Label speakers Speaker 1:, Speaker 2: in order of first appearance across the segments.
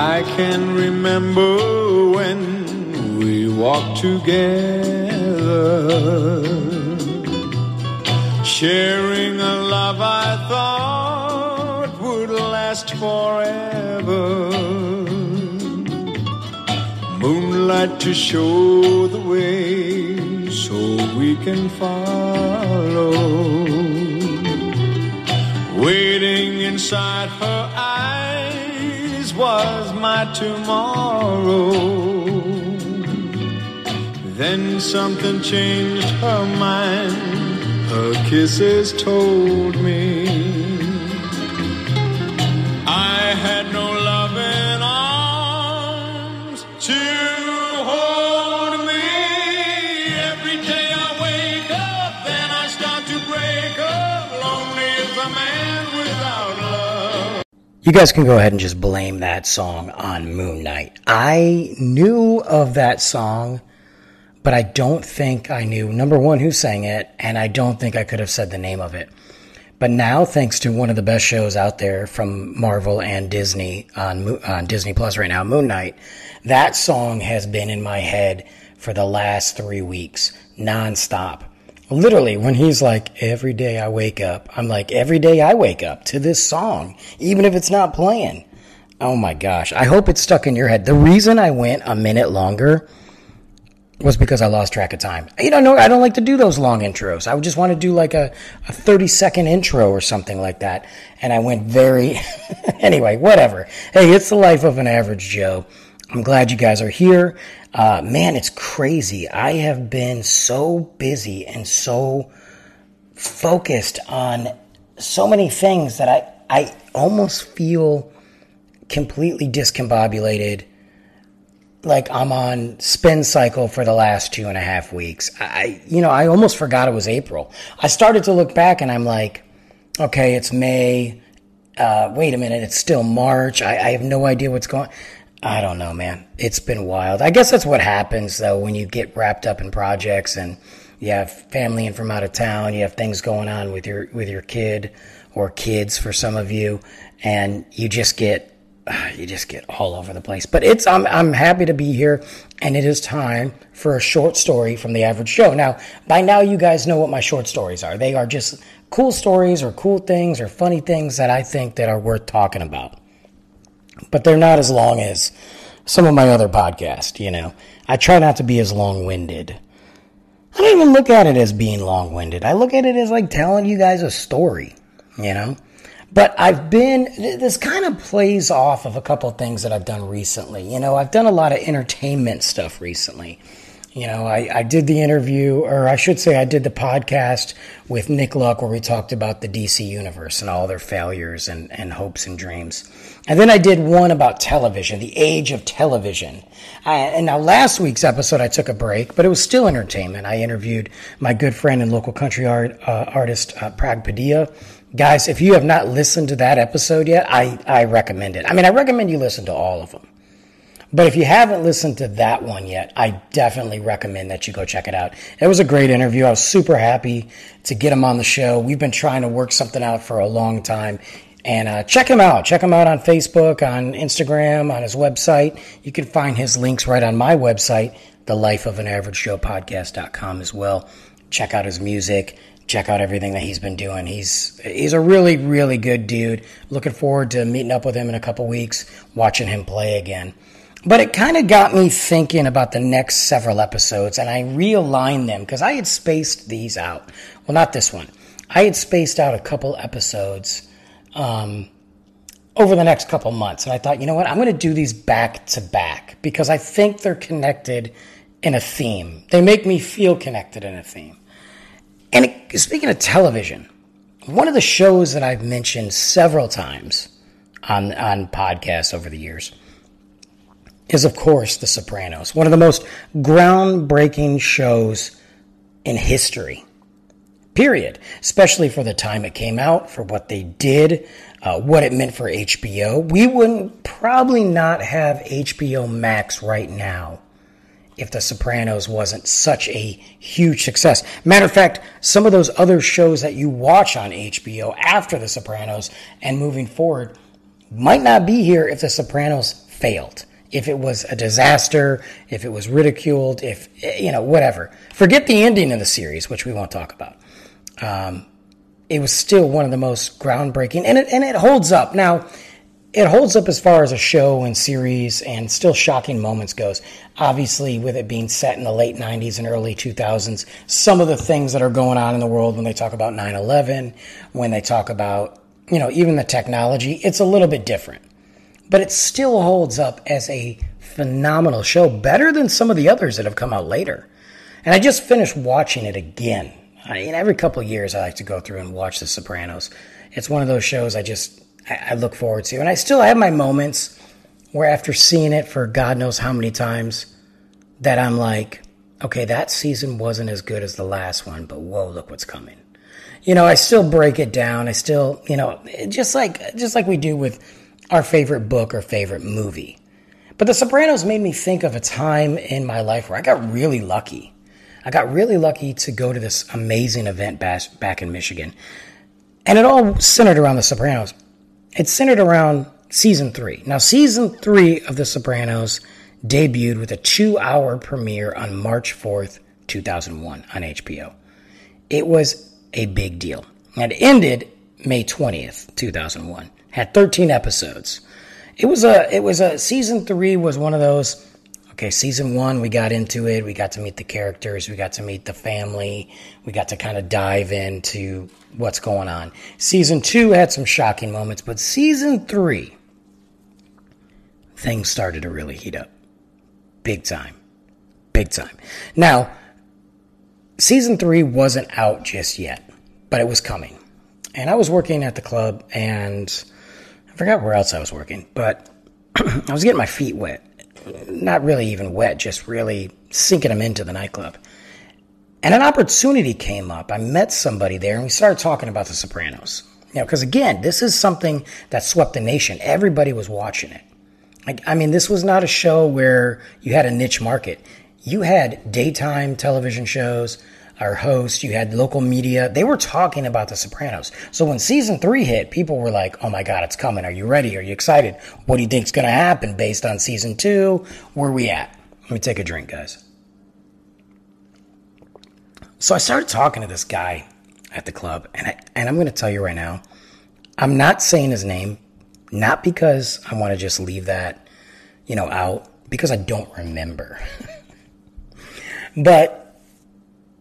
Speaker 1: I can remember when we walked together, sharing a love I thought would last forever. Moonlight to show the way so we can follow. Waiting inside her eyes was my tomorrow. Then something changed her mind. Her kisses told me
Speaker 2: You guys can go ahead and just blame that song on Moon Knight. I knew of that song, but I don't think I knew, number one, who sang it, and I don't think I could have said the name of it. But now, thanks to one of the best shows out there from Marvel and Disney on, on Disney Plus right now, Moon Knight, that song has been in my head for the last three weeks, nonstop. Literally, when he's like, every day I wake up, I'm like, every day I wake up to this song, even if it's not playing. Oh my gosh. I hope it's stuck in your head. The reason I went a minute longer was because I lost track of time. You don't know, I don't like to do those long intros. I would just want to do like a, a 30 second intro or something like that. And I went very, anyway, whatever. Hey, it's the life of an average Joe. I'm glad you guys are here. Uh, man, it's crazy. I have been so busy and so focused on so many things that I, I almost feel completely discombobulated like I'm on spin cycle for the last two and a half weeks. I, you know, I almost forgot it was April. I started to look back and I'm like, okay, it's May. Uh, wait a minute, it's still March. I, I have no idea what's going. I don't know, man. It's been wild. I guess that's what happens though when you get wrapped up in projects and you have family in from out of town. You have things going on with your with your kid or kids for some of you, and you just get you just get all over the place. But it's I'm I'm happy to be here, and it is time for a short story from the average Joe. Now, by now you guys know what my short stories are. They are just cool stories or cool things or funny things that I think that are worth talking about. But they're not as long as some of my other podcasts, you know. I try not to be as long-winded. I don't even look at it as being long-winded. I look at it as like telling you guys a story, you know. But I've been, this kind of plays off of a couple of things that I've done recently. You know, I've done a lot of entertainment stuff recently. You know, I, I did the interview, or I should say, I did the podcast with Nick Luck where we talked about the DC universe and all their failures and, and hopes and dreams. And then I did one about television, the age of television. I, and now last week's episode, I took a break, but it was still entertainment. I interviewed my good friend and local country art, uh, artist, uh, Prag Padilla. Guys, if you have not listened to that episode yet, I, I recommend it. I mean, I recommend you listen to all of them. But if you haven't listened to that one yet, I definitely recommend that you go check it out. It was a great interview. I was super happy to get him on the show. We've been trying to work something out for a long time. And uh, check him out. Check him out on Facebook, on Instagram, on his website. You can find his links right on my website, thelifeofanaveragejoepodcast.com as well. Check out his music check out everything that he's been doing. He's he's a really really good dude. Looking forward to meeting up with him in a couple weeks, watching him play again. But it kind of got me thinking about the next several episodes, and I realigned them because I had spaced these out. Well, not this one. I had spaced out a couple episodes um, over the next couple months, and I thought, you know what, I'm going to do these back to back because I think they're connected in a theme. They make me feel connected in a theme. And it, speaking of television, one of the shows that I've mentioned several times on on podcasts over the years is, of course, The Sopranos, one of the most groundbreaking shows in history. Period. Especially for the time it came out, for what they did, uh, what it meant for HBO. We wouldn't probably not have HBO Max right now if The Sopranos wasn't such a huge success. Matter of fact, some of those other shows that you watch on HBO after The Sopranos and moving forward might not be here if The Sopranos failed. If it was a disaster, if it was ridiculed, if, you know, whatever. Forget the ending of the series, which we won't talk about. Um, it was still one of the most groundbreaking, and it, and it holds up. Now, it holds up as far as a show and series and still shocking moments goes. Obviously, with it being set in the late 90s and early 2000s, some of the things that are going on in the world when they talk about 9 11, when they talk about, you know, even the technology, it's a little bit different. But it still holds up as a phenomenal show, better than some of the others that have come out later. And I just finished watching it again. I mean, every couple years, I like to go through and watch The Sopranos. It's one of those shows I just I, look forward to. And I still have my moments where after seeing it for God knows how many times, that I'm like, okay, that season wasn't as good as the last one, but whoa, look what's coming. You know, I still break it down. I still, you know, just like just like we do with our favorite book or favorite movie. But The Sopranos made me think of a time in my life where I got really lucky. I got really lucky to go to this amazing event back in Michigan. And it all centered around The Sopranos. It centered around season three. Now, season three of The Sopranos debuted with a two hour premiere on March 4th, 2001 on HBO. It was a big deal. It ended May 20th, 2001. Had 13 episodes. It was a, it was a, season three was one of those, okay, season one, we got into it. We got to meet the characters. We got to meet the family. We got to kind of dive into what's going on. Season two had some shocking moments, but season three, things started to really heat up. Big time. Big time. Now, season three wasn't out just yet, but it was coming. And I was working at the club, and I forgot where else I was working, but I was getting my feet wet. Not really even wet, just really sinking them into the nightclub. And an opportunity came up. I met somebody there and we started talking about The Sopranos. You know, because again, this is something that swept the nation. Everybody was watching it. Like, I mean, this was not a show where you had a niche market. You had daytime television shows, our hosts, you had local media. They were talking about The Sopranos. So when season three hit, people were like, oh my God, it's coming. Are you ready? Are you excited? What do you think's going to happen based on season two? Where we at? Let me take a drink, guys. So I started talking to this guy at the club, and I, and I'm going to tell you right now, I'm not saying his name, not because I want to just leave that, you know, out, because I don't remember. but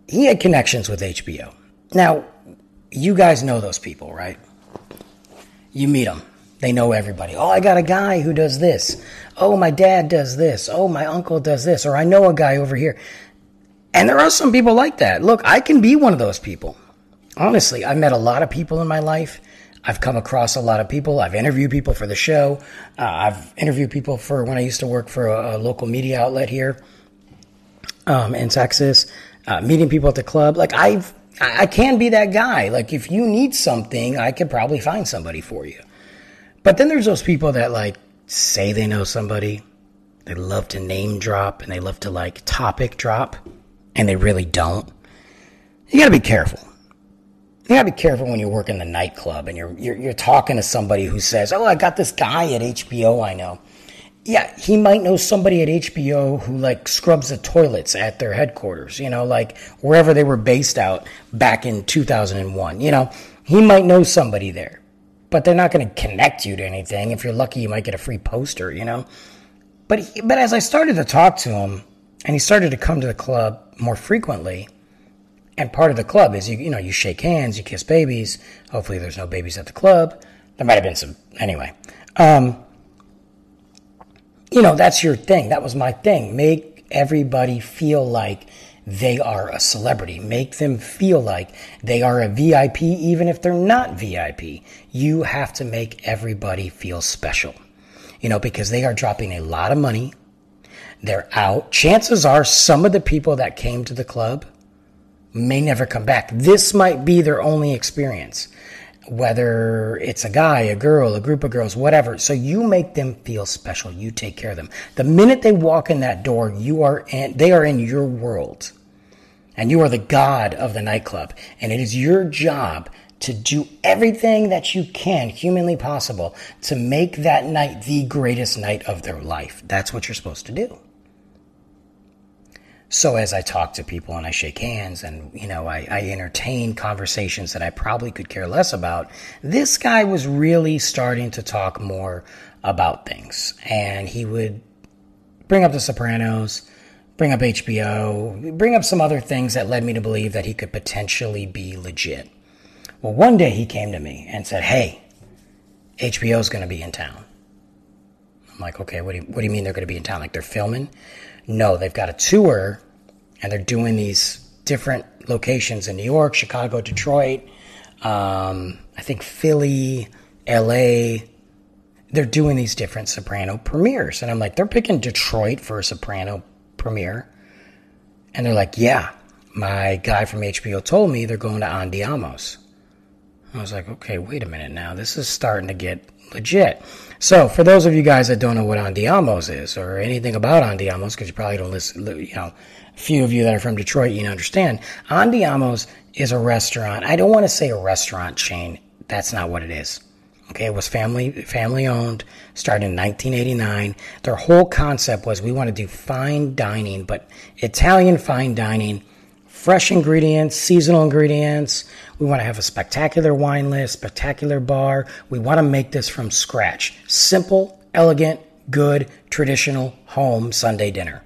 Speaker 2: he had connections with HBO. Now, you guys know those people, right? You meet them. They know everybody. Oh, I got a guy who does this. Oh, my dad does this. Oh, my uncle does this. Or I know a guy over here. And there are some people like that. Look, I can be one of those people. Honestly, I've met a lot of people in my life. I've come across a lot of people. I've interviewed people for the show. Uh, I've interviewed people for when I used to work for a, a local media outlet here um, in Texas. Uh, meeting people at the club. Like I've, I can be that guy. Like if you need something, I could probably find somebody for you. But then there's those people that like say they know somebody. They love to name drop and they love to like topic drop and they really don't, you got to be careful. You got to be careful when you work in the nightclub and you're, you're, you're talking to somebody who says, "Oh, I got this guy at HBO I know." Yeah, he might know somebody at HBO who like scrubs the toilets at their headquarters, you know, like wherever they were based out back in 2001. You know, he might know somebody there, but they're not going to connect you to anything. If you're lucky, you might get a free poster, you know. But he, but as I started to talk to him, and he started to come to the club more frequently. And part of the club is you, you know, you shake hands, you kiss babies. Hopefully there's no babies at the club. There might have been some, anyway. Um, you know, that's your thing. That was my thing. Make everybody feel like they are a celebrity. Make them feel like they are a VIP, even if they're not VIP. You have to make everybody feel special, you know, because they are dropping a lot of money they're out. Chances are some of the people that came to the club may never come back. This might be their only experience, whether it's a guy, a girl, a group of girls, whatever. So you make them feel special. You take care of them. The minute they walk in that door, you are in, they are in your world and you are the god of the nightclub. And it is your job to do everything that you can humanly possible to make that night the greatest night of their life. That's what you're supposed to do. So as I talk to people and I shake hands and, you know, I, I, entertain conversations that I probably could care less about, this guy was really starting to talk more about things. And he would bring up The Sopranos, bring up HBO, bring up some other things that led me to believe that he could potentially be legit. Well, one day he came to me and said, Hey, HBO's going to be in town. I'm like, okay, what do you, what do you mean they're going to be in town? Like they're filming? No, they've got a tour and they're doing these different locations in New York, Chicago, Detroit, um, I think Philly, LA. They're doing these different soprano premieres. And I'm like, they're picking Detroit for a soprano premiere. And they're like, yeah, my guy from HBO told me they're going to Andiamos. I was like, okay, wait a minute now. This is starting to get legit. So, for those of you guys that don't know what Andiamos is or anything about Andiamos, because you probably don't listen, you know, a few of you that are from Detroit, you understand. Andiamos is a restaurant. I don't want to say a restaurant chain. That's not what it is. Okay, it was family family owned, started in 1989. Their whole concept was we want to do fine dining, but Italian fine dining fresh ingredients, seasonal ingredients. We want to have a spectacular wine list, spectacular bar. We want to make this from scratch. Simple, elegant, good, traditional home Sunday dinner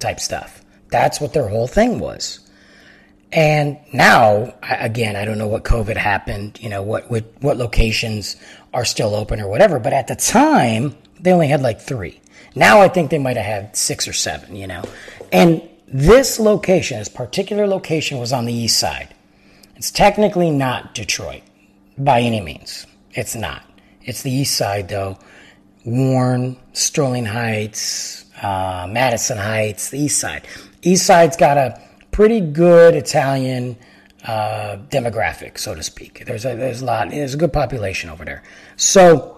Speaker 2: type stuff. That's what their whole thing was. And now, again, I don't know what COVID happened, you know, what, what, what locations are still open or whatever, but at the time, they only had like three. Now I think they might have had six or seven, you know. And this location, this particular location, was on the east side. It's technically not Detroit by any means. It's not. It's the east side, though. Warren, Sterling Heights, uh, Madison Heights, the east side. East side's got a pretty good Italian uh, demographic, so to speak. There's a, there's a lot, there's a good population over there. So,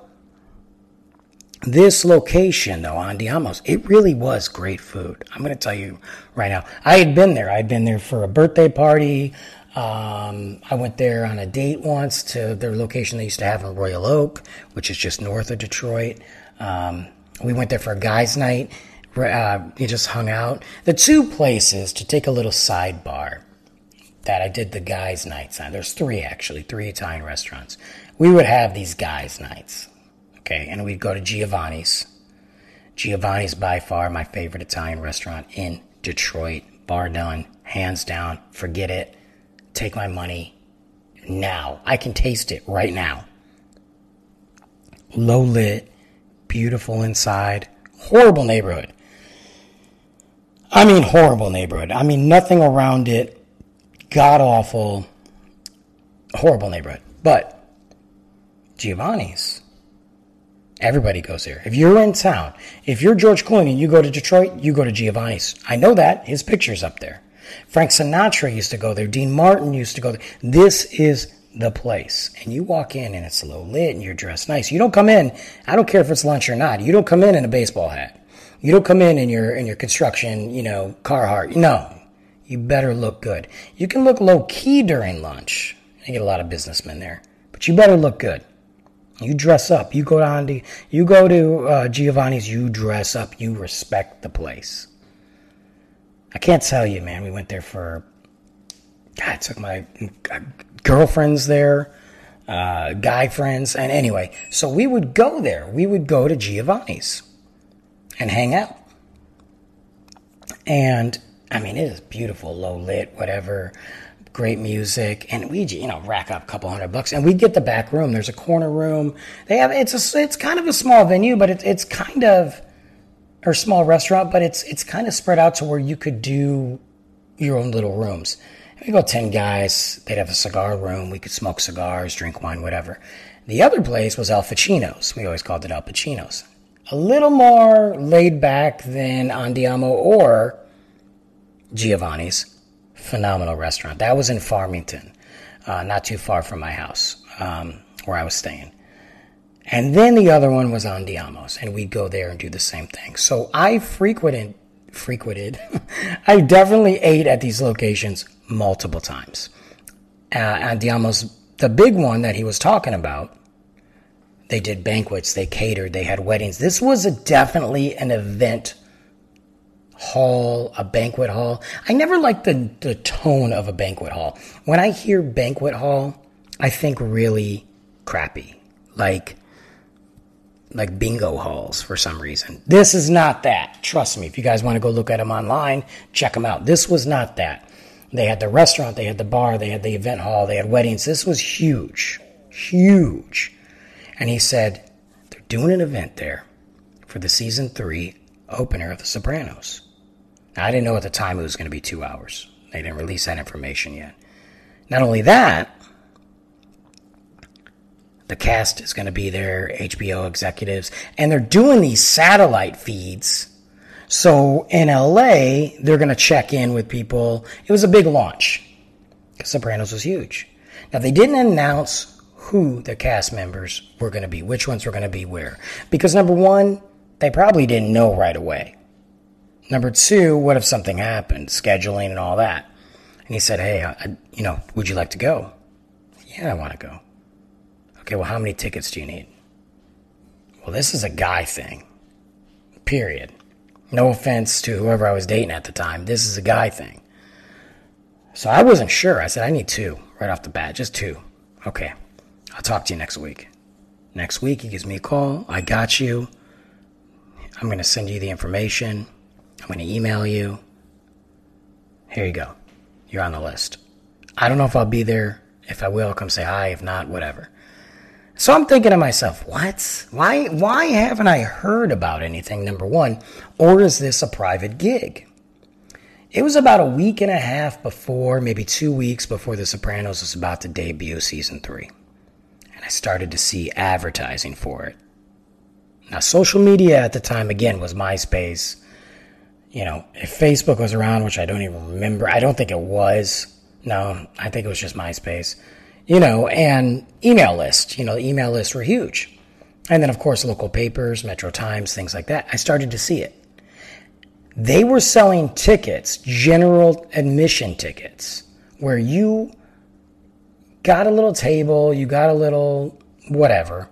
Speaker 2: this location, though, Andiamos, it really was great food. I'm going to tell you right now. I had been there. I had been there for a birthday party. Um, I went there on a date once to their location they used to have in Royal Oak, which is just north of Detroit. Um, we went there for a guys' night. Uh, we just hung out. The two places to take a little sidebar that I did the guys' nights on. There's three actually, three Italian restaurants. We would have these guys' nights. Okay, and we'd go to Giovanni's. Giovanni's by far my favorite Italian restaurant in Detroit. Bar done, hands down. Forget it. Take my money now. I can taste it right now. Low lit, beautiful inside, horrible neighborhood. I mean, horrible neighborhood. I mean, nothing around it, god awful, horrible neighborhood. But Giovanni's, Everybody goes there. If you're in town, if you're George Clooney you go to Detroit, you go to Giovanni's. I know that. His picture's up there. Frank Sinatra used to go there. Dean Martin used to go there. This is the place. And you walk in and it's low lit and you're dressed nice. You don't come in, I don't care if it's lunch or not. You don't come in in a baseball hat. You don't come in in your in your construction, you know, Carhartt. No. You better look good. You can look low key during lunch. I get a lot of businessmen there. But you better look good. You dress up. You go down to you go to uh, Giovanni's. You dress up. You respect the place. I can't tell you, man. We went there for. God, took my uh, girlfriends there, uh, guy friends, and anyway, so we would go there. We would go to Giovanni's and hang out. And I mean, it is beautiful, low lit, whatever great music, and we you know rack up a couple hundred bucks, and we get the back room. There's a corner room. They have it's a it's kind of a small venue, but it's it's kind of or small restaurant, but it's it's kind of spread out to where you could do your own little rooms. We go ten guys. They'd have a cigar room. We could smoke cigars, drink wine, whatever. The other place was Al Pacino's. We always called it Al Pacino's. A little more laid back than Andiamo or Giovanni's phenomenal restaurant. That was in Farmington, uh, not too far from my house um, where I was staying. And then the other one was Andiamos, and we'd go there and do the same thing. So I frequented, frequented, I definitely ate at these locations multiple times. Uh, Andiamo's the big one that he was talking about, they did banquets, they catered, they had weddings. This was definitely an event hall, a banquet hall. I never liked the, the tone of a banquet hall. When I hear banquet hall, I think really crappy. Like, like bingo halls for some reason. This is not that. Trust me. If you guys want to go look at them online, check them out. This was not that. They had the restaurant, they had the bar, they had the event hall, they had weddings. This was huge, huge. And he said, they're doing an event there for the season three opener of The Sopranos. I didn't know at the time it was going to be two hours. They didn't release that information yet. Not only that, the cast is going to be there, HBO executives, and they're doing these satellite feeds so in LA, they're going to check in with people. It was a big launch. because Sopranos was huge. Now they didn't announce who the cast members were going to be, which ones were going to be where. Because number one, they probably didn't know right away. Number two, what if something happened, scheduling and all that? And he said, hey, I, you know, would you like to go? Yeah, I want to go. Okay, well, how many tickets do you need? Well, this is a guy thing. Period. No offense to whoever I was dating at the time. This is a guy thing. So I wasn't sure. I said, I need two right off the bat, just two. Okay, I'll talk to you next week. Next week, he gives me a call. I got you. I'm going to send you the information. I'm going to email you. Here you go. You're on the list. I don't know if I'll be there. If I will, I'll come say hi. If not, whatever. So I'm thinking to myself, what? Why, why haven't I heard about anything, number one? Or is this a private gig? It was about a week and a half before, maybe two weeks before The Sopranos was about to debut season three. And I started to see advertising for it. Now, social media at the time, again, was MySpace. You know, if Facebook was around, which I don't even remember, I don't think it was. No, I think it was just MySpace you know, and email list. You know, the email lists were huge. And then, of course, local papers, Metro Times, things like that. I started to see it. They were selling tickets, general admission tickets, where you got a little table, you got a little whatever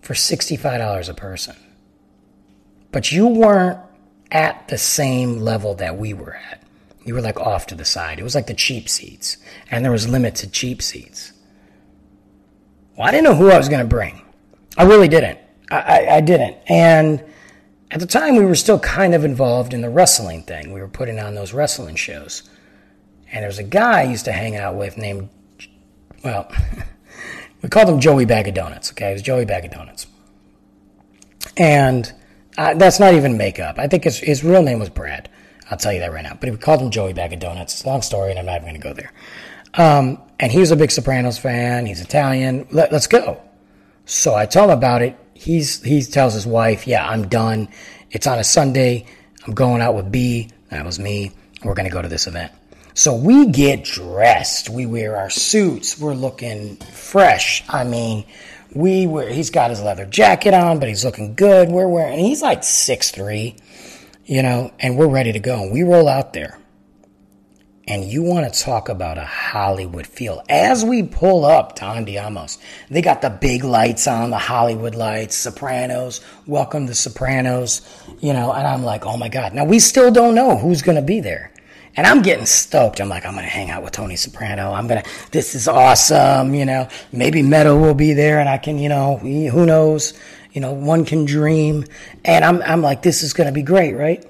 Speaker 2: for $65 a person. But you weren't at the same level that we were at. You were like off to the side. It was like the cheap seats, and there was limits to cheap seats. Well, I didn't know who I was going to bring. I really didn't. I, I, I didn't. And at the time, we were still kind of involved in the wrestling thing. We were putting on those wrestling shows. And there was a guy I used to hang out with named, well, we called him Joey Bag of Donuts, okay? It was Joey Bag of Donuts. And uh, that's not even makeup. I think his, his real name was Brad. I'll tell you that right now. But we called him Joey Bag of Donuts. It's a long story, and I'm not even going to go there. Um, and he was a big Sopranos fan. He's Italian. Let, us go. So I tell him about it. He's he tells his wife, "Yeah, I'm done. It's on a Sunday. I'm going out with B. That was me. We're going to go to this event." So we get dressed. We wear our suits. We're looking fresh. I mean, we wear. He's got his leather jacket on, but he's looking good. We're wearing. He's like six three you know, and we're ready to go. And we roll out there. And you want to talk about a Hollywood feel. As we pull up to Andiamos, they got the big lights on, the Hollywood lights, Sopranos, welcome to Sopranos, you know, and I'm like, oh my God. Now we still don't know who's going to be there. And I'm getting stoked. I'm like, I'm going to hang out with Tony Soprano. I'm going to, this is awesome. You know, maybe Meadow will be there and I can, you know, who knows? you know, one can dream. And I'm, I'm like, this is going to be great, right?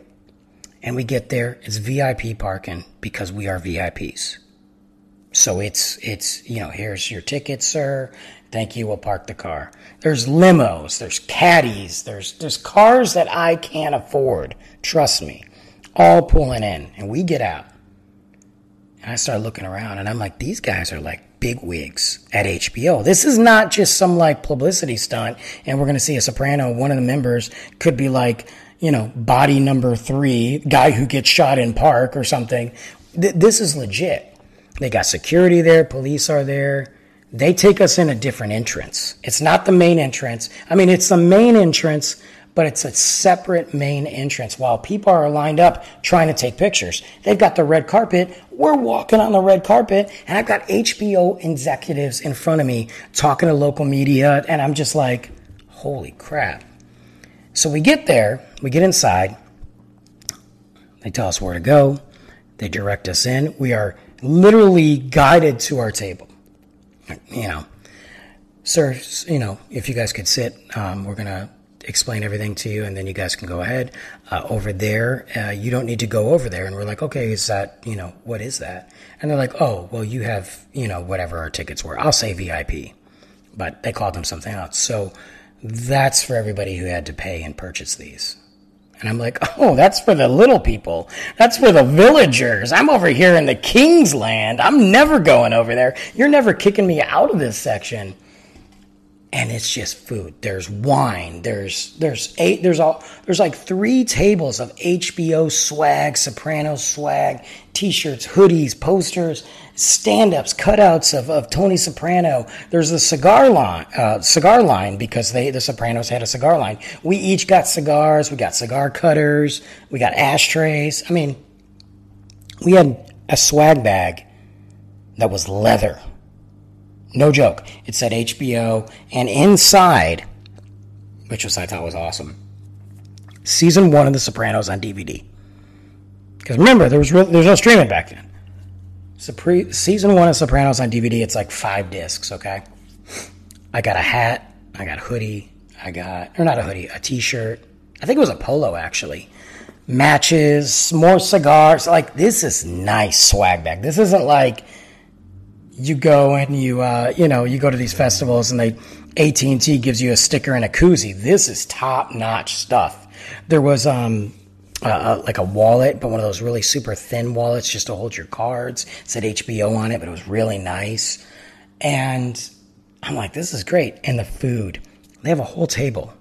Speaker 2: And we get there, it's VIP parking because we are VIPs. So it's, it's, you know, here's your ticket, sir. Thank you. We'll park the car. There's limos, there's caddies, there's, there's cars that I can't afford. Trust me. All pulling in and we get out. And I start looking around and I'm like, these guys are like big wigs at HBO. This is not just some like publicity stunt and we're going to see a soprano. One of the members could be like, you know, body number three, guy who gets shot in park or something. Th- this is legit. They got security there. Police are there. They take us in a different entrance. It's not the main entrance. I mean, it's the main entrance, but it's a separate main entrance while people are lined up trying to take pictures. They've got the red carpet. We're walking on the red carpet and I've got HBO executives in front of me talking to local media. And I'm just like, holy crap. So we get there, we get inside. They tell us where to go. They direct us in. We are literally guided to our table. You know, sir, you know, if you guys could sit, um, we're going to explain everything to you and then you guys can go ahead. Uh, over there uh, you don't need to go over there. And we're like okay is that you know what is that? And they're like oh well you have you know whatever our tickets were. I'll say vip but they called them something else. So that's for everybody who had to pay and purchase these. And i'm like oh that's for the little people. That's for the villagers. I'm over here in the king's land i'm never going over there. You're never kicking me out of this section and it's just food. There's wine. There's there's eight. There's all there's like three tables of HBO swag, Soprano swag, T-shirts, hoodies, posters, stand-ups, cutouts of, of Tony Soprano. There's the cigar line, uh, cigar line because they the Sopranos had a cigar line. We each got cigars. We got cigar cutters. We got ashtrays. I mean, we had a swag bag that was leather no joke. It said HBO, and inside, which was I thought was awesome, season one of The Sopranos on DVD. Because remember, there was re- no streaming back then. Supre- season one of Sopranos on DVD. It's like five discs. Okay, I got a hat, I got a hoodie, I got or not a hoodie, a T-shirt. I think it was a polo actually. Matches, more cigars. Like this is nice swag bag. This isn't like you go and you uh, you know you go to these festivals and they AT and T gives you a sticker and a koozie. This is top notch stuff. There was um like a wallet, but one of those really super thin wallets just to hold your cards. It said HBO on it, but it was really nice. And I'm like, this is great. And the food, they have a whole table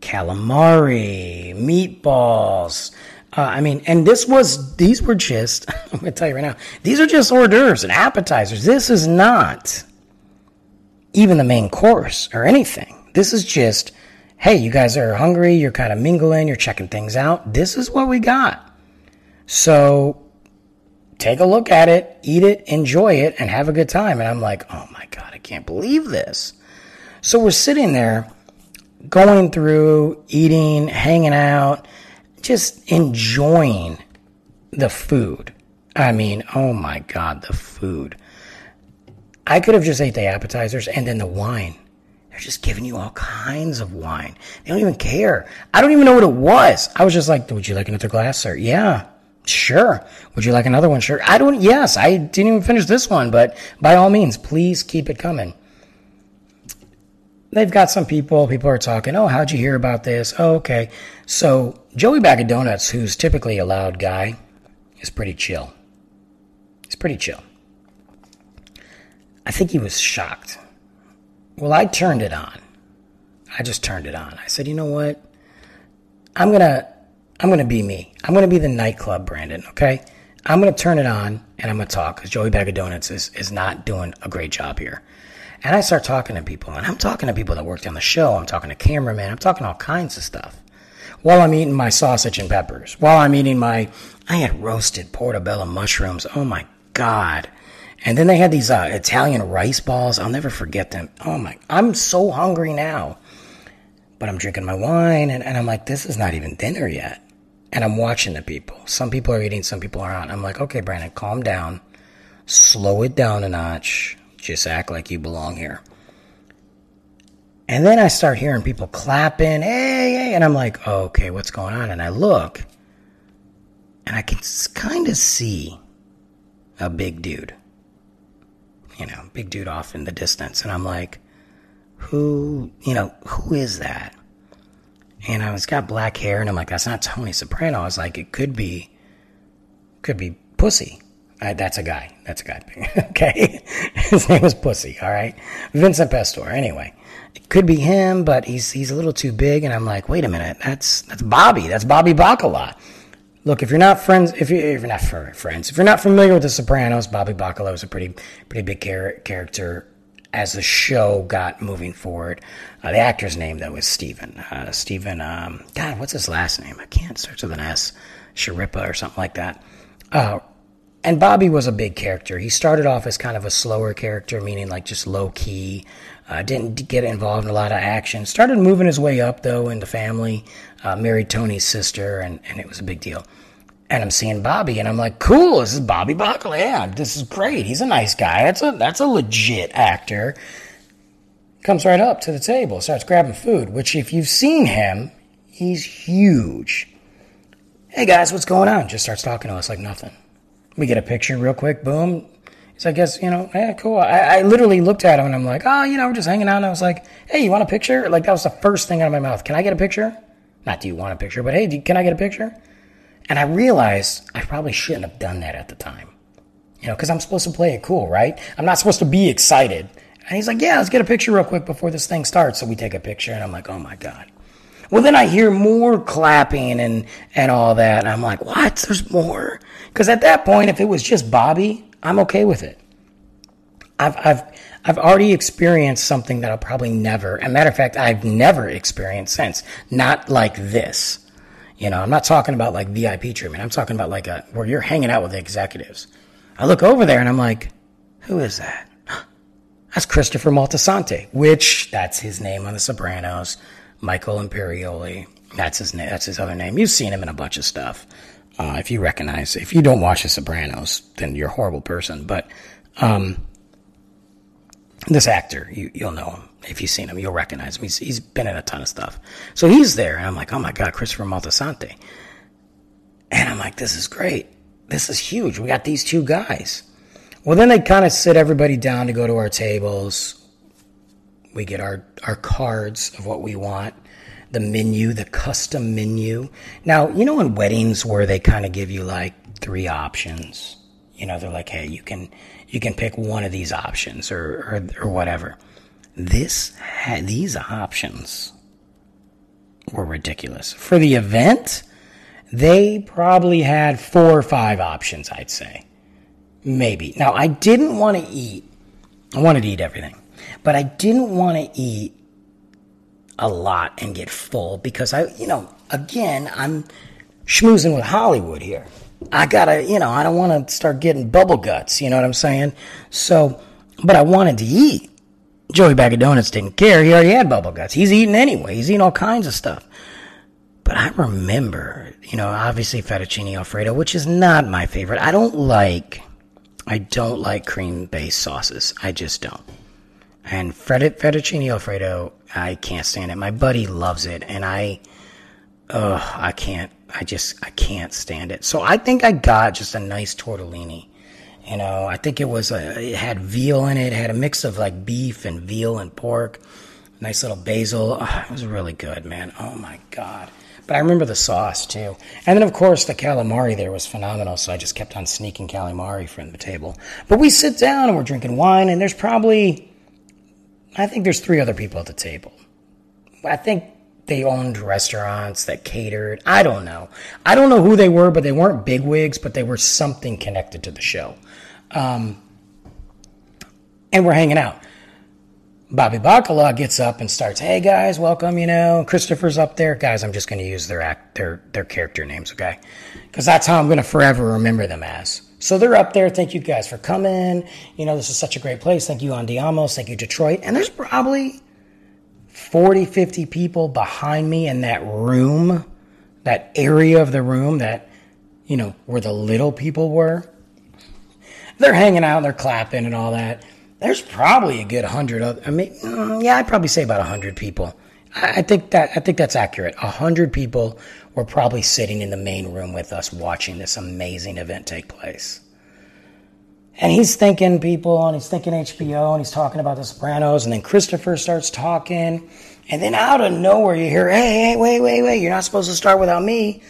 Speaker 2: calamari, meatballs, uh, I mean, and this was, these were just, I'm going to tell you right now, these are just hors d'oeuvres and appetizers. This is not even the main course or anything. This is just, hey, you guys are hungry, you're kind of mingling, you're checking things out. This is what we got. So take a look at it, eat it, enjoy it, and have a good time. And I'm like, oh my God, I can't believe this. So we're sitting there going through, eating, hanging out just enjoying the food. I mean, oh my God, the food. I could have just ate the appetizers and then the wine. They're just giving you all kinds of wine. They don't even care. I don't even know what it was. I was just like, would you like another glass, sir? Yeah, sure. Would you like another one? Sure. I don't, yes, I didn't even finish this one, but by all means, please keep it coming they've got some people, people are talking, oh, how'd you hear about this? Oh, okay. So Joey Bag of Donuts, who's typically a loud guy, is pretty chill. He's pretty chill. I think he was shocked. Well, I turned it on. I just turned it on. I said, you know what? I'm gonna, I'm gonna be me. I'm gonna be the nightclub Brandon. Okay. I'm gonna turn it on and I'm gonna talk because Joey Bag of Donuts is is not doing a great job here. And I start talking to people, and I'm talking to people that worked on the show. I'm talking to cameramen. I'm talking all kinds of stuff. While I'm eating my sausage and peppers, while I'm eating my, I had roasted portobello mushrooms. Oh my God. And then they had these uh, Italian rice balls. I'll never forget them. Oh my, I'm so hungry now. But I'm drinking my wine, and, and I'm like, this is not even dinner yet. And I'm watching the people. Some people are eating, some people aren't. I'm like, okay, Brandon, calm down. Slow it down a notch just act like you belong here. And then I start hearing people clapping, hey, hey, and I'm like, oh, okay, what's going on? And I look, and I can kind of see a big dude, you know, big dude off in the distance. And I'm like, who, you know, who is that? And I was got black hair, and I'm like, that's not Tony Soprano. I was like, it could be, could be Pussy. Uh, that's a guy. That's a guy. okay. His name was Pussy. All right. Vincent Pastore. Anyway, it could be him, but he's he's a little too big. And I'm like, wait a minute. That's that's Bobby. That's Bobby Bacala. Look, if you're not friends, if, you, if you're not friends, if you're not familiar with The Sopranos, Bobby Bacala was a pretty pretty big char- character as the show got moving forward. Uh, the actor's name though is Steven. Uh, Steven, um, God, what's his last name? I can't search with an S. Schirripa or something like that. Uh, and Bobby was a big character. He started off as kind of a slower character, meaning like just low key. Uh, didn't get involved in a lot of action. Started moving his way up though in the family. Uh, married Tony's sister, and, and it was a big deal. And I'm seeing Bobby, and I'm like, cool. This is Bobby Bacala. Yeah, this is great. He's a nice guy. That's a that's a legit actor. Comes right up to the table, starts grabbing food. Which, if you've seen him, he's huge. Hey guys, what's going on? Just starts talking to us like nothing. We get a picture real quick. Boom. So I guess you know, yeah, cool. I, I literally looked at him and I'm like, oh, you know, we're just hanging out. And I was like, hey, you want a picture? Like that was the first thing out of my mouth. Can I get a picture? Not do you want a picture, but hey, do, can I get a picture? And I realized I probably shouldn't have done that at the time. You know, because I'm supposed to play it cool, right? I'm not supposed to be excited. And he's like, yeah, let's get a picture real quick before this thing starts. So we take a picture, and I'm like, oh my God. Well, then I hear more clapping and, and all that. And I'm like, what? There's more. Because at that point, if it was just Bobby, I'm okay with it. I've, I've, I've already experienced something that I'll probably never, a matter of fact, I've never experienced since. Not like this. You know, I'm not talking about like VIP treatment. I'm talking about like a, where you're hanging out with the executives. I look over there and I'm like, who is that? That's Christopher Moltisanti, which that's his name on The Sopranos. Michael Imperioli. That's his name. That's his other name. You've seen him in a bunch of stuff. Uh, if you recognize, if you don't watch The Sopranos, then you're a horrible person. But um, this actor, you, will know him. If you've seen him, you'll recognize him. He's, he's been in a ton of stuff. So he's there, and I'm like, oh my God, Christopher Moltisanti. And I'm like, this is great. This is huge. We got these two guys. Well, then they kind of sit everybody down to go to our tables. We get our, our cards of what we want, the menu, the custom menu. Now, you know, in weddings where they kind of give you like three options, you know, they're like, hey, you can, you can pick one of these options or, or, or whatever. This these options were ridiculous. For the event, they probably had four or five options, I'd say. Maybe. Now, I didn't want to eat. I wanted to eat everything. But I didn't want to eat a lot and get full because I, you know, again, I'm schmoozing with Hollywood here. I gotta, you know, I don't want to start getting bubble guts. You know what I'm saying? So, but I wanted to eat. Joey Bag of Donuts didn't care. He already had bubble guts. He's eating anyway. He's eating all kinds of stuff. But I remember, you know, obviously fettuccine alfredo, which is not my favorite. I don't like, I don't like cream based sauces. I just don't. And fettuccine alfredo, I can't stand it. My buddy loves it, and I, ugh, I can't. I just, I can't stand it. So I think I got just a nice tortellini. You know, I think it was a, it had veal in it. It had a mix of like beef and veal and pork. Nice little basil. Oh, it was really good, man. Oh my god. But I remember the sauce too. And then of course the calamari there was phenomenal, so I just kept on sneaking calamari from the table. But we sit down and we're drinking wine and there's probably I think there's three other people at the table. I think they owned restaurants that catered. I don't know. I don't know who they were, but they weren't bigwigs, but they were something connected to the show. Um, and we're hanging out. Bobby Bacala gets up and starts, "Hey guys, welcome." You know, Christopher's up there, guys. I'm just going to use their act, their their character names, okay? Because that's how I'm going to forever remember them as. So they're up there. Thank you guys for coming. You know, this is such a great place. Thank you, Andiamos. Thank you, Detroit. And there's probably 40, 50 people behind me in that room, that area of the room that, you know, where the little people were. They're hanging out, they're clapping and all that. There's probably a good hundred I mean, mm, yeah, I'd probably say about a hundred people. I think that I think that's accurate. A hundred people were probably sitting in the main room with us watching this amazing event take place. And he's thinking people, and he's thinking HBO, and he's talking about The Sopranos, and then Christopher starts talking, and then out of nowhere you hear, "Hey, hey, wait, wait, wait! You're not supposed to start without me."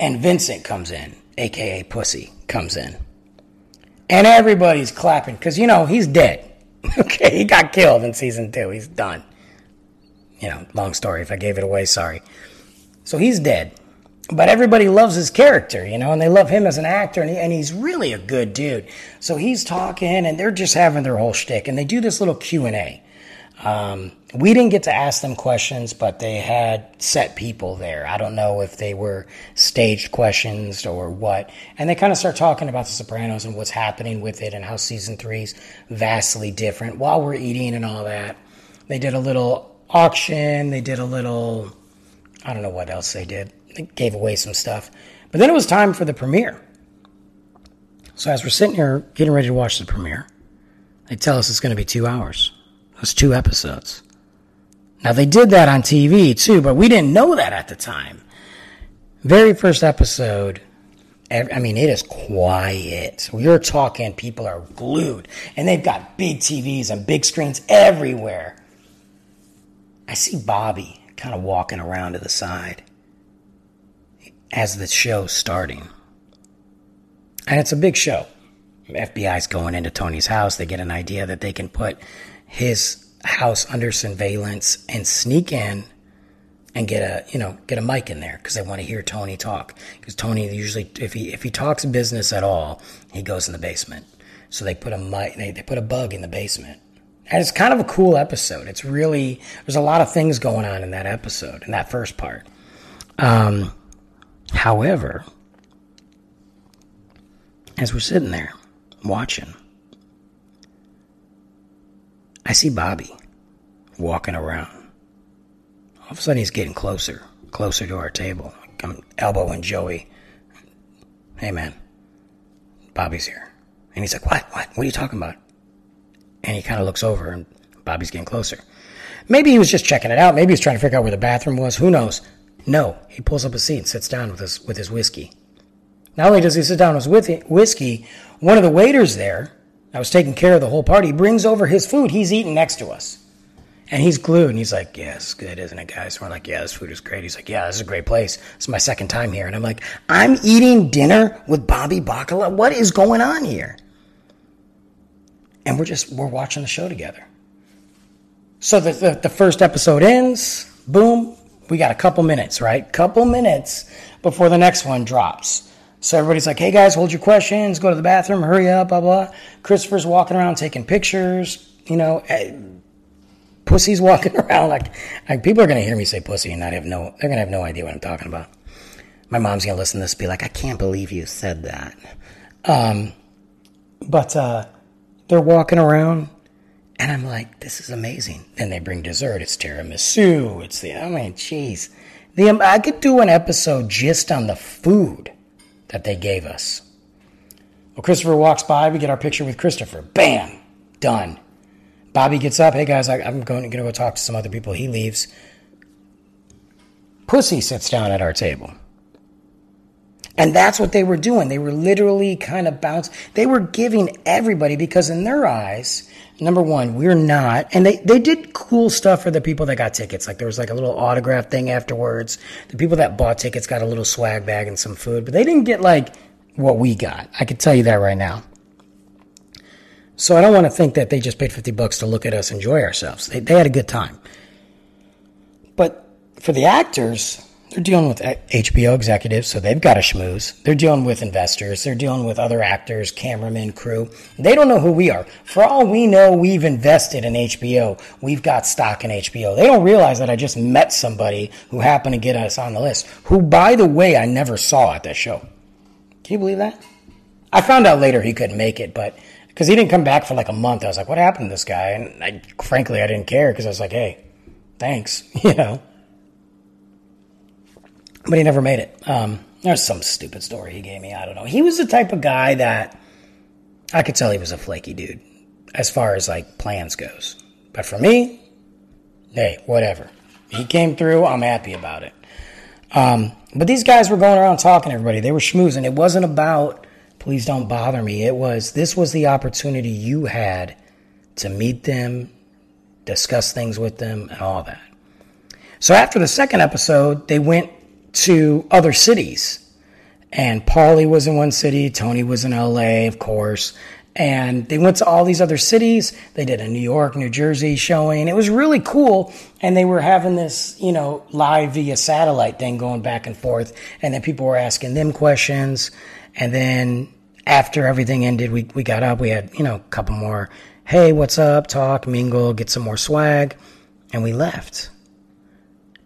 Speaker 2: And Vincent comes in, aka Pussy, comes in, and everybody's clapping because you know he's dead. okay, he got killed in season two. He's done. You know, long story. If I gave it away, sorry. So he's dead. but everybody loves his character, you know, and they love him as an actor, and, he, and he's really a good dude. So he's talking, and they're just having their whole shtick, and they do this little Q and A. Um, we didn't get to ask them questions, but they had set people there. I don't know if they were staged questions or what. And they kind of start talking about The Sopranos and what's happening with it and how season three's vastly different while we're eating and all that. They did a little auction. They did a little, I don't know what else they did. They gave away some stuff. But then it was time for the premiere. So as we're sitting here getting ready to watch the premiere, they tell us it's going to be two hours. That's two episodes. Now they did that on TV too, but we didn't know that at the time. Very first episode, I mean, it is quiet. You're talking, people are glued, and they've got big TVs and big screens everywhere. I see Bobby kind of walking around to the side as the show's starting. And it's a big show. FBI's going into Tony's house. They get an idea that they can put his house under surveillance and sneak in and get a you know get a mic in there because they want to hear Tony talk because Tony usually if he if he talks business at all he goes in the basement so they put a mic they, they put a bug in the basement and it's kind of a cool episode it's really there's a lot of things going on in that episode in that first part um, however as we're sitting there watching I see Bobby walking around. All of a sudden, he's getting closer, closer to our table. I'm elbowing Joey. Hey, man, Bobby's here. And he's like, What? What? What are you talking about? And he kind of looks over, and Bobby's getting closer. Maybe he was just checking it out. Maybe he's trying to figure out where the bathroom was. Who knows? No, he pulls up a seat and sits down with his with his whiskey. Not only does he sit down with his whiskey, one of the waiters there I was taking care of the whole party. Brings over his food. He's eating next to us. And he's glued. And he's like, yeah, it's good, isn't it, guys? And we're like, yeah, this food is great. He's like, yeah, this is a great place. It's my second time here. And I'm like, I'm eating dinner with Bobby Bacala. What is going on here? And we're just, we're watching the show together. So the, the, the first episode ends. Boom. We got a couple minutes, right? Couple minutes before the next one drops. So everybody's like, hey guys, hold your questions, go to the bathroom, hurry up, blah, blah. Christopher's walking around taking pictures, you know, eh, pussy's walking around like, like people are going to hear me say pussy and not have no, they're going to have no idea what I'm talking about. My mom's going to listen to this be like, I can't believe you said that. Um, but, uh, they're walking around and I'm like, this is amazing. Then they bring dessert. It's tiramisu. It's the, I mean, jeez. The, I could do an episode just on the food that they gave us. Well, Christopher walks by. We get our picture with Christopher. Bam! Done. Bobby gets up. Hey, guys, I, am going, going to go talk to some other people. He leaves. Pussy sits down at our table. And that's what they were doing. They were literally kind of bouncing. They were giving everybody because in their eyes, number one, we're not. And they, they did cool stuff for the people that got tickets. Like there was like a little autograph thing afterwards. The people that bought tickets got a little swag bag and some food, but they didn't get like what we got. I can tell you that right now. So I don't want to think that they just paid 50 bucks to look at us enjoy ourselves. They, they had a good time. But for the actors, they're dealing with uh, HBO executives, so they've got a schmooze. They're dealing with investors. They're dealing with other actors, cameramen, crew. They don't know who we are. For all we know, we've invested in HBO. We've got stock in HBO. They don't realize that I just met somebody who happened to get us on the list, who, by the way, I never saw at that show. Can you believe that? I found out later he couldn't make it, but because he didn't come back for like a month, I was like, what happened to this guy? And I, frankly, I didn't care because I was like, hey, thanks, you know but he never made it. Um, there's some stupid story he gave me. I don't know. He was the type of guy that I could tell he was a flaky dude as far as like plans goes. But for me, hey, whatever. He came through. I'm happy about it. Um, but these guys were going around talking to everybody. They were schmoozing. It wasn't about please don't bother me. It was this was the opportunity you had to meet them, discuss things with them, and all that. So after the second episode, they went to other cities. And Paulie was in one city, Tony was in LA, of course, And they went to all these other cities. They did a New York, New Jersey showing. It was really cool. And they were having this, you know, live via satellite thing going back and forth. And then people were asking them questions. And then after everything ended, we, we got up. We had, you know, a couple more, hey, what's up? Talk, mingle, get some more swag. And we left.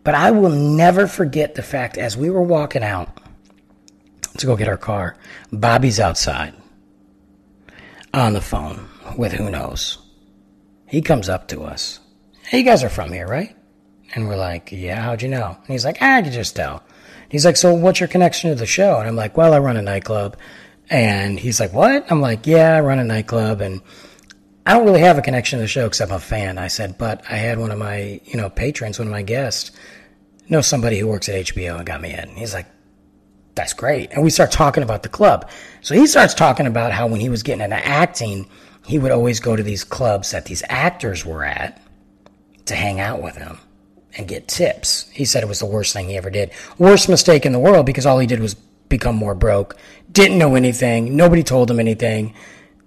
Speaker 2: But I will never forget the fact as we were walking out to go get our car, Bobby's outside on the phone with who knows. He comes up to us. Hey, you guys are from here, right? And we're like, yeah, how'd you know? And he's like, ah, I can just tell. He's like, so what's your connection to the show? And I'm like, well, I run a nightclub. And he's like, what? I'm like, yeah, I run a nightclub. And I don't really have a connection to the show except I'm a fan. I said, but I had one of my, you know, patrons, one of my guests, know somebody who works at HBO and got me in. He's like, that's great. And we start talking about the club. So he starts talking about how when he was getting into acting, he would always go to these clubs that these actors were at to hang out with him and get tips. He said it was the worst thing he ever did. Worst mistake in the world because all he did was become more broke, didn't know anything, nobody told him anything,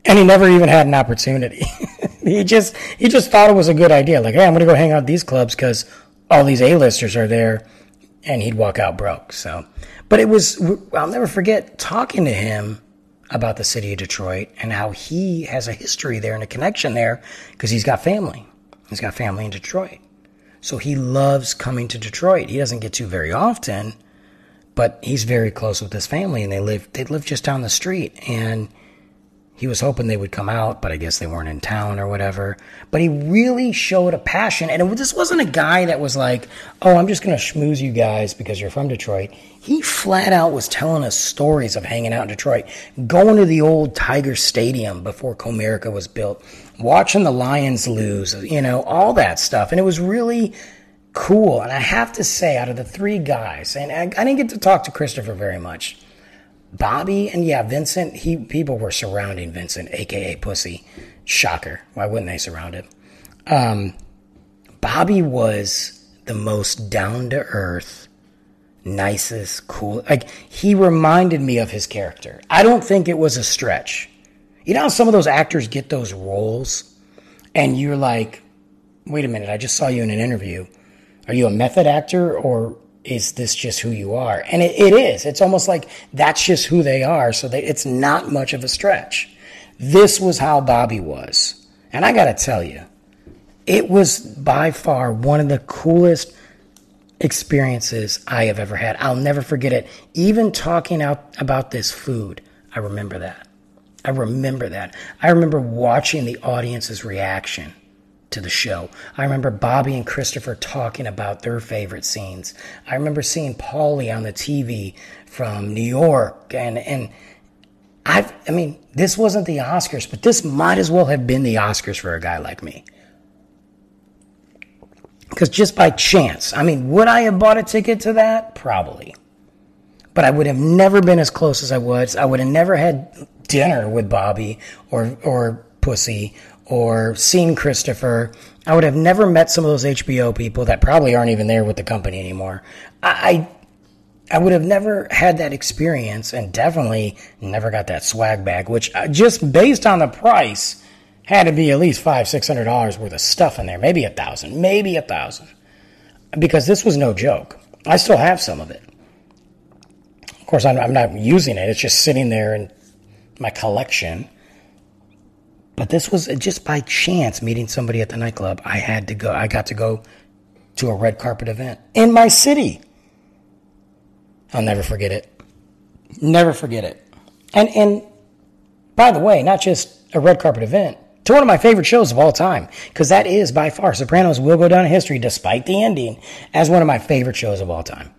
Speaker 2: and he never even had an opportunity. he just he just thought it was a good idea. Like, hey, I'm gonna go hang out these clubs because all these A-listers are there, and he'd walk out broke. So but it was, I'll never forget talking to him about the city of Detroit and how he has a history there and a connection there because he's got family. He's got family in Detroit. So he loves coming to Detroit. He doesn't get to very often, but he's very close with his family and they live, they live just down the street. And he was hoping they would come out, but I guess they weren't in town or whatever. But he really showed a passion. And it, this wasn't a guy that was like, oh, I'm just going to schmooze you guys because you're from Detroit. He flat out was telling us stories of hanging out in Detroit, going to the old Tiger Stadium before Comerica was built, watching the Lions lose, you know, all that stuff. And it was really cool. And I have to say, out of the three guys, and I didn't get to talk to Christopher very much Bobby and yeah, Vincent, he people were surrounding Vincent, aka Pussy. Shocker. Why wouldn't they surround him? Um, Bobby was the most down to earth, nicest, cool. Like he reminded me of his character. I don't think it was a stretch. You know how some of those actors get those roles, and you're like, "Wait a minute! I just saw you in an interview. Are you a method actor or is this just who you are? And it, it is. It's almost like that's just who they are. So they, it's not much of a stretch. This was how Bobby was. And I got to tell you, it was by far one of the coolest experiences I have ever had. I'll never forget it. Even talking out about this food, I remember that. I remember that. I remember watching the audience's reaction to the show. I remember Bobby and Christopher talking about their favorite scenes. I remember seeing Paulie on the TV from New York and and I I mean, this wasn't the Oscars, but this might as well have been the Oscars for a guy like me. Because just by chance, I mean, would I have bought a ticket to that? Probably. But I would have never been as close as I was. I would have never had dinner with Bobby or or Pussy or seen Christopher. I would have never met some of those HBO people that probably aren't even there with the company anymore. I, I would have never had that experience and definitely never got that swag bag, which uh, just based on the price had to be at least five, six hundred dollars worth of stuff in there, maybe a thousand, maybe a thousand, because this was no joke. I still have some of it. Of course, I'm, I'm not using it; it's just sitting there in my collection. But this was uh, just by chance meeting somebody at the nightclub. I had to go, I got to go to a red carpet event in my city. I'll never forget it. Never forget it. And, and by the way, not just a red carpet event, to one of my favorite shows of all time, because that is by far, Sopranos will go down in history, despite the ending, as one of my favorite shows of all time.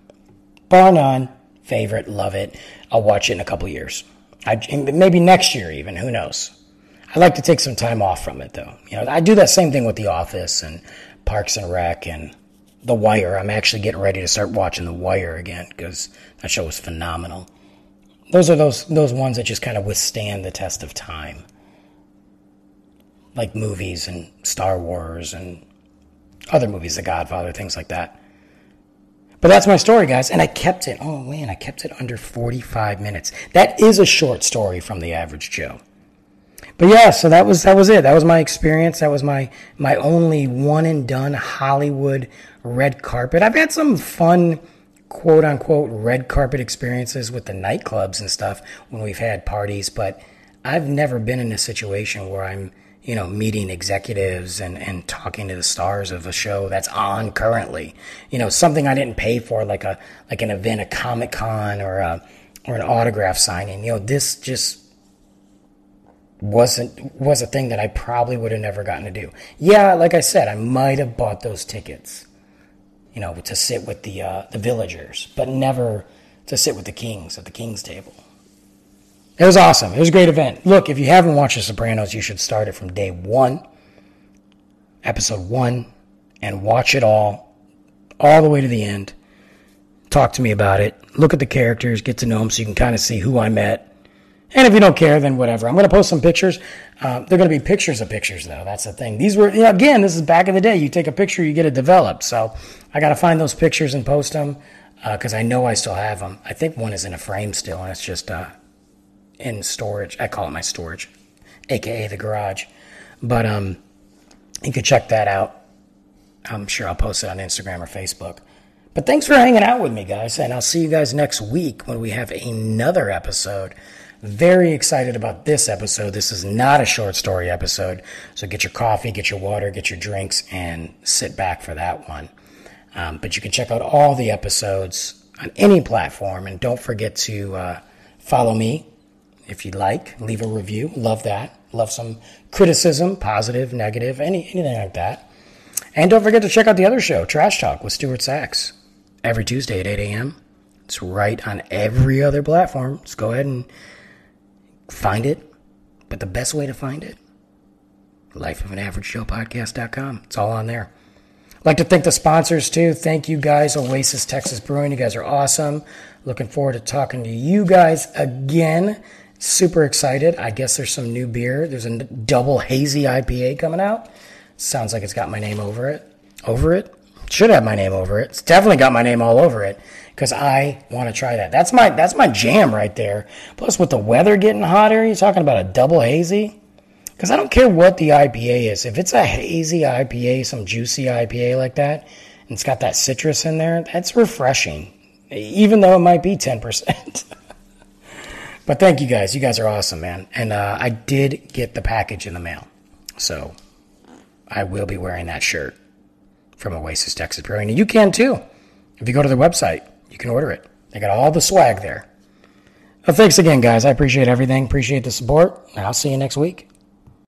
Speaker 2: Bar none, favorite, love it. I'll watch it in a couple years. I, maybe next year, even, who knows? I like to take some time off from it, though. You know, I do that same thing with The Office and Parks and Rec and The Wire. I'm actually getting ready to start watching The Wire again because that show was phenomenal. Those are those those ones that just kind of withstand the test of time, like movies and Star Wars and other movies, The Godfather, things like that. But that's my story, guys, and I kept it. Oh man, I kept it under 45 minutes. That is a short story from the average Joe. But yeah, so that was that was it. That was my experience. That was my my only one and done Hollywood red carpet. I've had some fun quote unquote red carpet experiences with the nightclubs and stuff when we've had parties, but I've never been in a situation where I'm, you know, meeting executives and, and talking to the stars of a show that's on currently. You know, something I didn't pay for like a like an event, a Comic Con or a or an autograph signing. You know, this just wasn't was a thing that I probably would have never gotten to do. Yeah, like I said, I might have bought those tickets you know, to sit with the uh, the villagers, but never to sit with the kings at the king's table. It was awesome. It was a great event. Look, if you haven't watched The Sopranos, you should start it from day one, episode one, and watch it all, all the way to the end. Talk to me about it. Look at the characters, get to know them so you can kind of see who I met. And if you don't care, then whatever. I'm going to post some pictures. Um, they're going to be pictures of pictures, though. That's the thing. These were, you know, again, this is back in the day. You take a picture, you get it developed. So I got to find those pictures and post them because uh, I know I still have them. I think one is in a frame still, and it's just uh, in storage. I call it my storage, aka the garage. But um, you can check that out. I'm sure I'll post it on Instagram or Facebook. But thanks for hanging out with me, guys, and I'll see you guys next week when we have another episode. Very excited about this episode. This is not a short story episode, so get your coffee, get your water, get your drinks, and sit back for that one. Um, but you can check out all the episodes on any platform, and don't forget to uh, follow me if you'd like. Leave a review. Love that. Love some criticism, positive, negative, any anything like that. And don't forget to check out the other show, Trash Talk with Stuart Sachs, every Tuesday at 8 a.m. It's right on every other platform. Just go ahead and find it. But the best way to find it, lifeofanaveragejoepodcast.com. It's all on there. I'd like to thank the sponsors too. Thank you guys, Oasis Texas Brewing. You guys are awesome. Looking forward to talking to you guys again. Super excited. I guess there's some new beer. There's a double hazy IPA coming out. Sounds like it's got my name over it. Over it? Should have my name over it. It's definitely got my name all over it because I want to try that. That's my that's my jam right there. Plus, with the weather getting hotter, you're talking about a double hazy. Because I don't care what the IPA is. If it's a hazy IPA, some juicy IPA like that, and it's got that citrus in there, that's refreshing, even though it might be 10%. but thank you guys. You guys are awesome, man. And uh, I did get the package in the mail. So I will be wearing that shirt from Oasis Texas Brewing. And you can too. If you go to their website, you can order it. They got all the swag there. Well, thanks again, guys. I appreciate everything. Appreciate the support. And I'll see you next week.